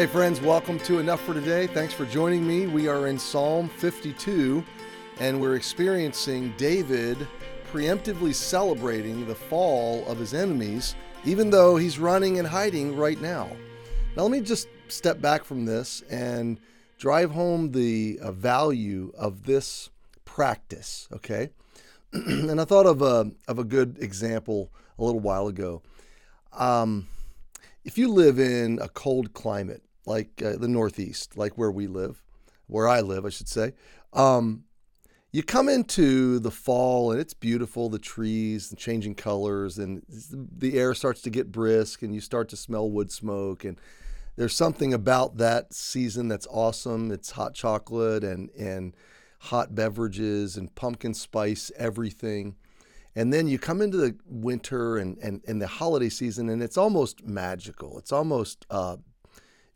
Hey, friends, welcome to Enough for Today. Thanks for joining me. We are in Psalm 52, and we're experiencing David preemptively celebrating the fall of his enemies, even though he's running and hiding right now. Now, let me just step back from this and drive home the uh, value of this practice, okay? and I thought of a, of a good example a little while ago. Um, if you live in a cold climate like uh, the Northeast, like where we live, where I live, I should say, um, you come into the fall and it's beautiful, the trees and changing colors, and the air starts to get brisk, and you start to smell wood smoke. And there's something about that season that's awesome. It's hot chocolate and and hot beverages and pumpkin spice everything. And then you come into the winter and, and, and the holiday season, and it's almost magical. It's almost, uh,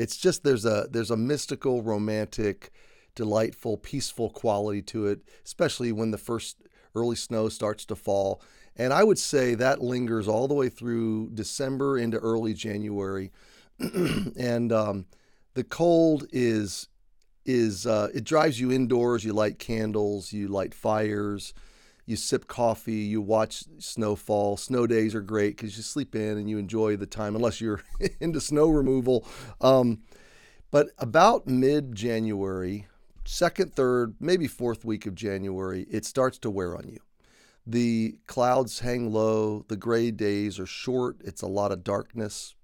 it's just there's a there's a mystical, romantic, delightful, peaceful quality to it, especially when the first early snow starts to fall. And I would say that lingers all the way through December into early January. and um, the cold is is uh, it drives you indoors. You light candles, you light fires you sip coffee, you watch snowfall. Snow days are great because you sleep in and you enjoy the time, unless you're into snow removal. Um, but about mid January, second, third, maybe fourth week of January, it starts to wear on you. The clouds hang low, the gray days are short, it's a lot of darkness.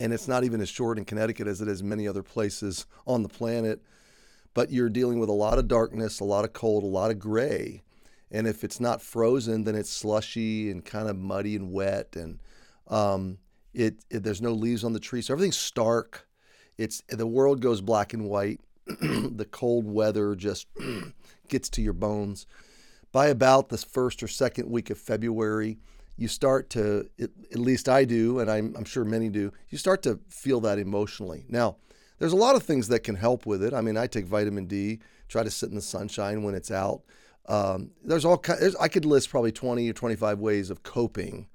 And it's not even as short in Connecticut as it is many other places on the planet. But you're dealing with a lot of darkness, a lot of cold, a lot of gray and if it's not frozen, then it's slushy and kind of muddy and wet, and um, it, it, there's no leaves on the tree, so everything's stark. It's the world goes black and white. the cold weather just gets to your bones. By about the first or second week of February, you start to, at least I do, and I'm, I'm sure many do, you start to feel that emotionally. Now, there's a lot of things that can help with it. I mean, I take vitamin D, try to sit in the sunshine when it's out. Um, there's all there's, I could list probably 20 or 25 ways of coping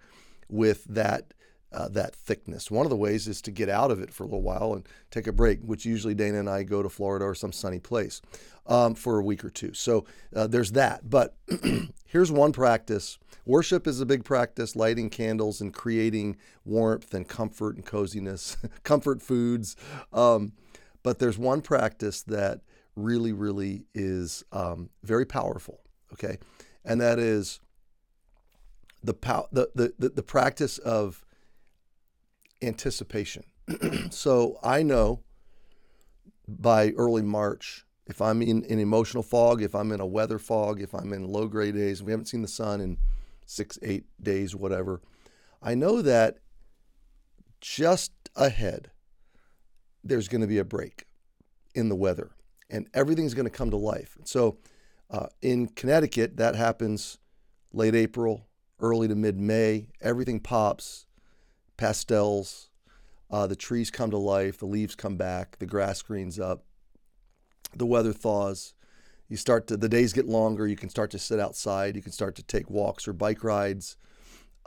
with that uh, that thickness. One of the ways is to get out of it for a little while and take a break, which usually Dana and I go to Florida or some sunny place um, for a week or two. So uh, there's that. But here's one practice. Worship is a big practice, lighting candles and creating warmth and comfort and coziness, comfort foods. Um, but there's one practice that really, really is um, very powerful. Okay, and that is the, pow- the, the, the, the practice of anticipation. so I know by early March if I'm in an emotional fog, if I'm in a weather fog, if I'm in low grade days, we haven't seen the sun in six, eight days, whatever, I know that just ahead there's going to be a break in the weather and everything's going to come to life. So uh, in Connecticut, that happens late April, early to mid May. Everything pops, pastels, uh, the trees come to life, the leaves come back, the grass greens up, the weather thaws. You start to, the days get longer. You can start to sit outside. You can start to take walks or bike rides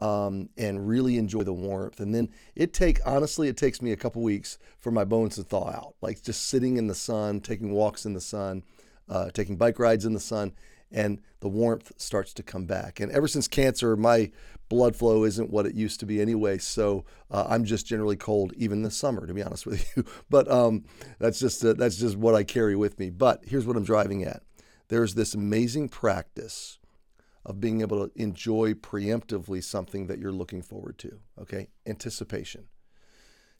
um, and really enjoy the warmth. And then it take honestly, it takes me a couple weeks for my bones to thaw out. Like just sitting in the sun, taking walks in the sun, uh, taking bike rides in the sun, and the warmth starts to come back. And ever since cancer, my blood flow isn't what it used to be anyway. So uh, I'm just generally cold, even this summer, to be honest with you. But um, that's just uh, that's just what I carry with me. But here's what I'm driving at. There's this amazing practice of being able to enjoy preemptively something that you're looking forward to. Okay, anticipation.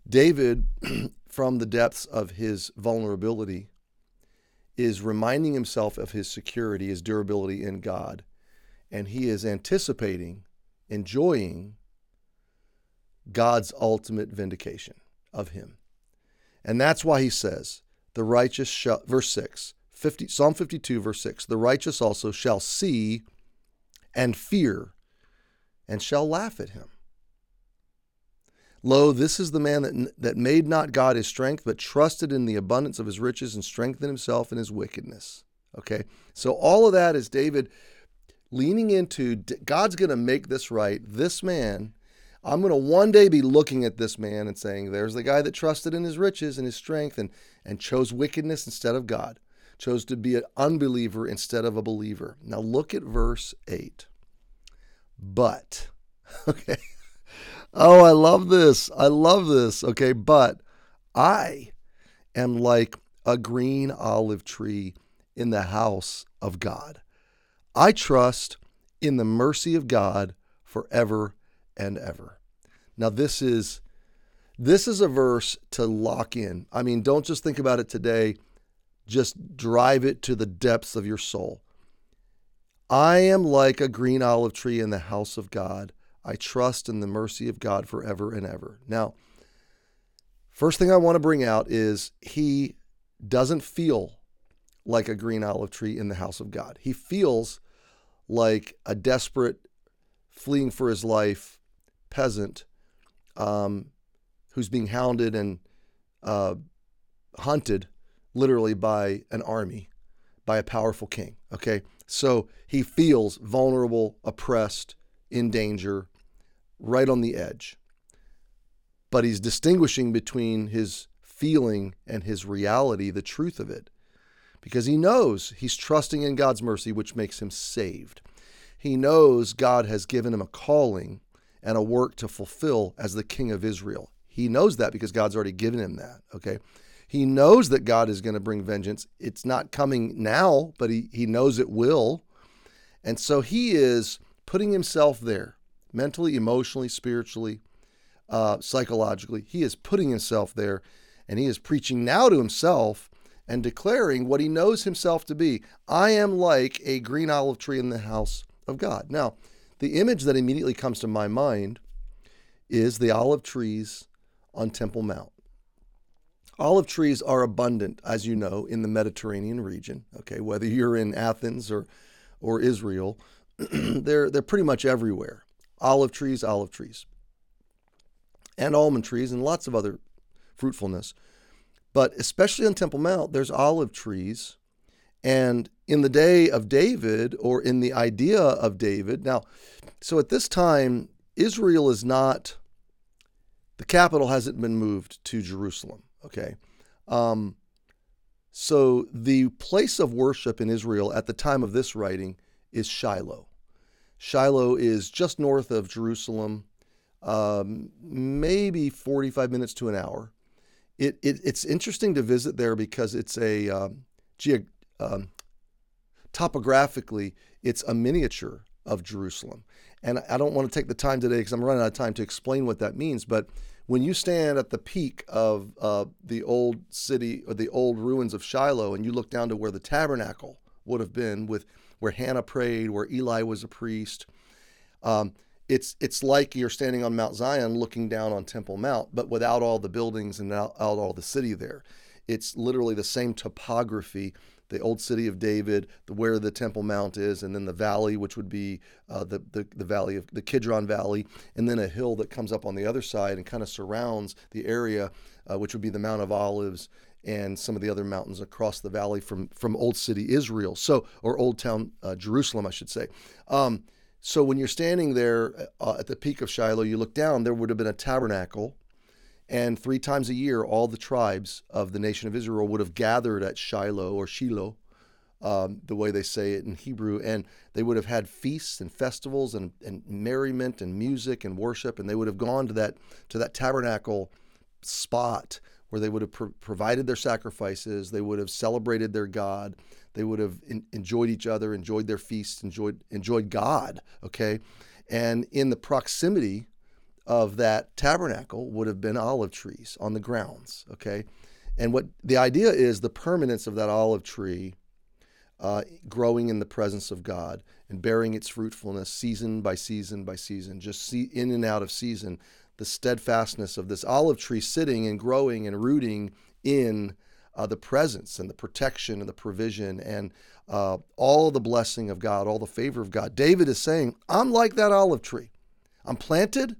David, from the depths of his vulnerability, is reminding himself of his security, his durability in God, and he is anticipating, enjoying God's ultimate vindication of him. And that's why he says, the righteous shall, verse 6, 50, Psalm 52, verse 6, the righteous also shall see and fear, and shall laugh at him. Lo, this is the man that, that made not God his strength, but trusted in the abundance of his riches and strengthened himself in his wickedness. Okay, so all of that is David leaning into God's going to make this right. This man, I'm going to one day be looking at this man and saying, There's the guy that trusted in his riches and his strength and, and chose wickedness instead of God, chose to be an unbeliever instead of a believer. Now look at verse 8. But, okay. Oh, I love this. I love this. Okay. But I am like a green olive tree in the house of God. I trust in the mercy of God forever and ever. Now this is this is a verse to lock in. I mean, don't just think about it today, just drive it to the depths of your soul. I am like a green olive tree in the house of God. I trust in the mercy of God forever and ever. Now, first thing I want to bring out is he doesn't feel like a green olive tree in the house of God. He feels like a desperate, fleeing for his life peasant um, who's being hounded and uh, hunted literally by an army, by a powerful king. Okay. So he feels vulnerable, oppressed, in danger, right on the edge. But he's distinguishing between his feeling and his reality, the truth of it because he knows he's trusting in God's mercy, which makes him saved. He knows God has given him a calling and a work to fulfill as the king of Israel. He knows that because God's already given him that. Okay. He knows that God is going to bring vengeance. It's not coming now, but he, he knows it will. And so he is putting himself there mentally, emotionally, spiritually, uh, psychologically. He is putting himself there and he is preaching now to himself and declaring what he knows himself to be I am like a green olive tree in the house of God. Now, the image that immediately comes to my mind is the olive trees on Temple Mount. Olive trees are abundant, as you know, in the Mediterranean region. Okay, whether you're in Athens or or Israel, they're they're pretty much everywhere. Olive trees, olive trees, and almond trees, and lots of other fruitfulness. But especially on Temple Mount, there's olive trees. And in the day of David, or in the idea of David, now, so at this time, Israel is not, the capital hasn't been moved to Jerusalem, okay? Um, so the place of worship in Israel at the time of this writing is Shiloh. Shiloh is just north of Jerusalem, um, maybe 45 minutes to an hour it, it, it's interesting to visit there because it's a um, ge- um, topographically it's a miniature of Jerusalem. And I don't want to take the time today because I'm running out of time to explain what that means. But when you stand at the peak of uh, the old city or the old ruins of Shiloh and you look down to where the tabernacle would have been, with where Hannah prayed, where Eli was a priest, um, it's it's like you're standing on Mount Zion looking down on Temple Mount, but without all the buildings and out, out all the city there. It's literally the same topography the old city of David, the, where the Temple Mount is, and then the valley, which would be uh, the, the, the valley of the Kidron Valley, and then a hill that comes up on the other side and kind of surrounds the area, uh, which would be the Mount of Olives and some of the other mountains across the valley from from Old City Israel, so or Old Town uh, Jerusalem, I should say. Um, so when you're standing there uh, at the peak of Shiloh, you look down, there would have been a tabernacle. And three times a year, all the tribes of the nation of Israel would have gathered at Shiloh or Shiloh, um, the way they say it in Hebrew. And they would have had feasts and festivals and, and merriment and music and worship. And they would have gone to that, to that tabernacle spot where they would have pro- provided their sacrifices, they would have celebrated their God, they would have in, enjoyed each other, enjoyed their feasts, enjoyed enjoyed God. Okay, and in the proximity of that tabernacle would have been olive trees on the grounds. Okay, and what the idea is the permanence of that olive tree. Uh, growing in the presence of God and bearing its fruitfulness season by season by season, just see in and out of season, the steadfastness of this olive tree sitting and growing and rooting in uh, the presence and the protection and the provision and uh, all the blessing of God, all the favor of God. David is saying, I'm like that olive tree. I'm planted,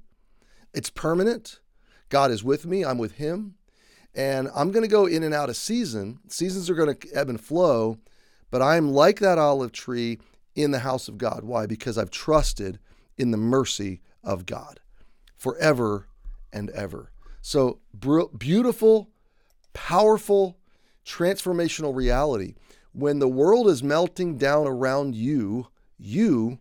it's permanent. God is with me, I'm with Him. And I'm going to go in and out of season. Seasons are going to ebb and flow, but I'm like that olive tree in the house of God. Why? Because I've trusted in the mercy of God forever and ever. So, beautiful, powerful, transformational reality. When the world is melting down around you, you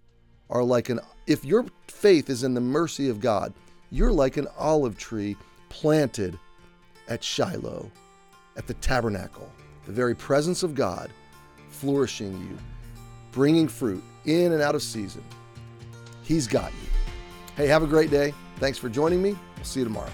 are like an, if your faith is in the mercy of God, you're like an olive tree planted at Shiloh, at the tabernacle, the very presence of God, flourishing you, bringing fruit in and out of season. He's got you. Hey, have a great day. Thanks for joining me. We'll see you tomorrow.